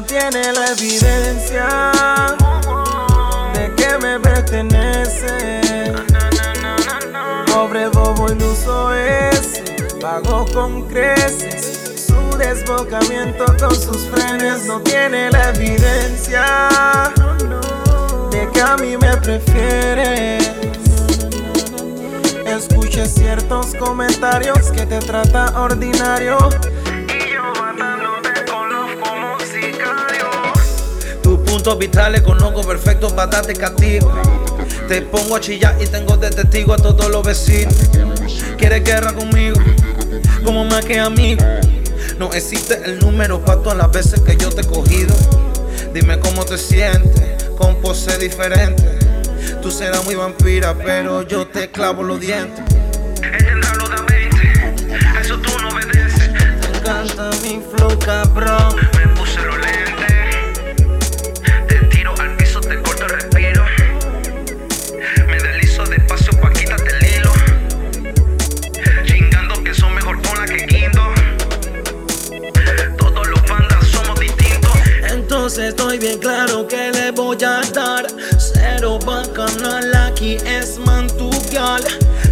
no tiene la evidencia de que me pertenece. Pobre bobo iluso ese, pago con creces. Su desbocamiento con sus frenes no tiene la evidencia de que a mí me prefieres. Escuche ciertos comentarios que te trata ordinario. Tus puntos vitales conozco perfecto para darte castigo. Te pongo a chillar y tengo de testigo a todos los vecinos. ¿Quieres guerra conmigo? Como más que amigo. No existe el número para todas las veces que yo te he cogido. Dime cómo te sientes, con pose diferente. Tú serás muy vampira, pero yo te clavo los dientes. Ella lo da 20, eso tú no obedeces. Te encanta mi flow, cabrón. Entonces estoy bien claro que le voy a dar Cero bacanal, aquí es mantuvial.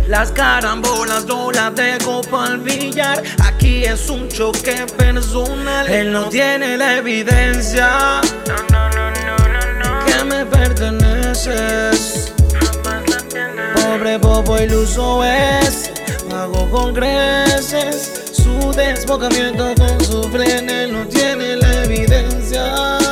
Las carambolas no las dejo pa'l billar Aquí es un choque personal. Él no tiene la evidencia No, no, no, no, no, que me perteneces. Pobre bobo iluso es. Pago con creces. Su desbocamiento con su freno no tiene la evidencia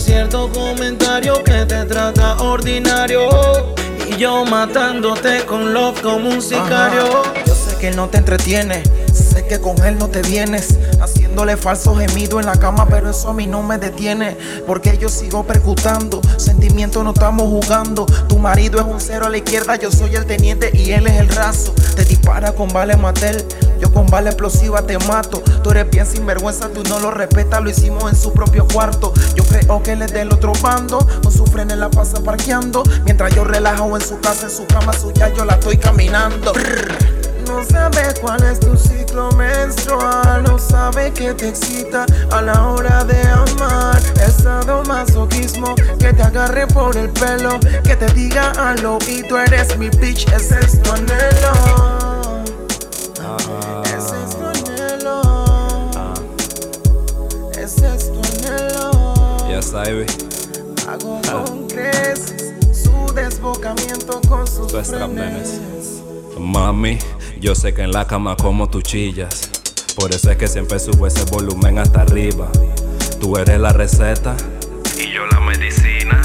cierto comentario que te trata ordinario. Y yo matándote con love como un sicario. Yo sé que él no te entretiene, sé que con él no te vienes. Haciéndole falso gemido en la cama, pero eso a mí no me detiene. Porque yo sigo percutando, sentimientos no estamos jugando. Tu marido es un cero a la izquierda, yo soy el teniente y él es el raso. Te dispara con bala matel, yo con bala explosiva te mato. Tú eres bien sinvergüenza, tú no lo respetas, lo hicimos en su propio cuarto. Yo creo que él es del otro bando, con su freno en la pasa parqueando. Mientras yo relajo en su casa, en su cama suya, yo la estoy caminando. No sabe cuál es tu ciclo menstrual, no sabe que te excita a la hora de amar. Es sadomasoquismo que te agarre por el pelo, que te diga al oído eres mi bitch, ese es tu anhelo. Ese es tu anhelo. Ese es tu anhelo. Yes, Ivy. Hago con creces su desbocamiento con sus trap, frenes. Mami, yo sé que en la cama como tú chillas. Por eso es que siempre subo ese volumen hasta arriba. Tú eres la receta Y yo la medicina.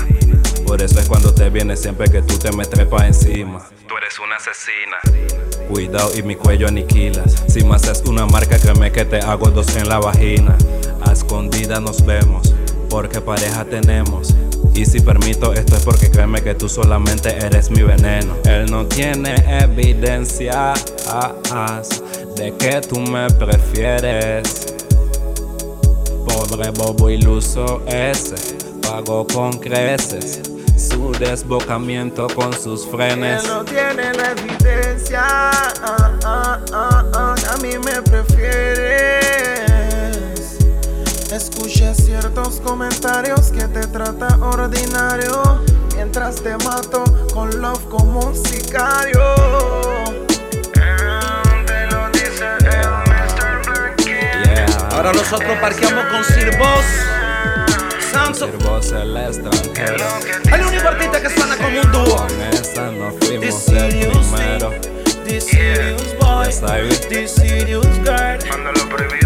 Por eso es cuando te viene siempre que tú te me trepas encima. Tú eres una asesina. Cuidado y mi cuello aniquilas. Si me haces una marca, créeme que te hago dos en la vagina. A escondida nos vemos, porque pareja tenemos. Y si permito esto es porque créeme que tú solamente eres mi veneno. Él no tiene evidencia ah, ah, de que tú me prefieres. Pobre bobo iluso ese, pago con creces. Su desbocamiento con sus frenes. Él no tiene la evidencia. ah, ah, ah, a mí me prefieres. Escuché ciertos comentarios que te trata ordinario. Mientras te mato con love como un sicario. Te lo dice el Mr. Blanket. Yeah. Ahora nosotros parqueamos con Sir Boss. Samson. Sirvo el extranjero. El único artista que suena como un dúo. Con esa nos fuimos el primero. This serious boy. This serious girl. Cuando lo prohibido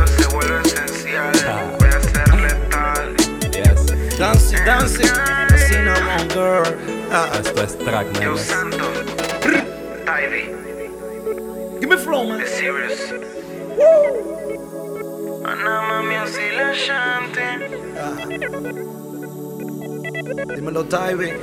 Dance, dance. Cinnamon girl. Ah, Esto es track, Yo nenes. santo, Ivy, give me flow, man. the serious. Ana mami así la chante. Dímelo, Tybee.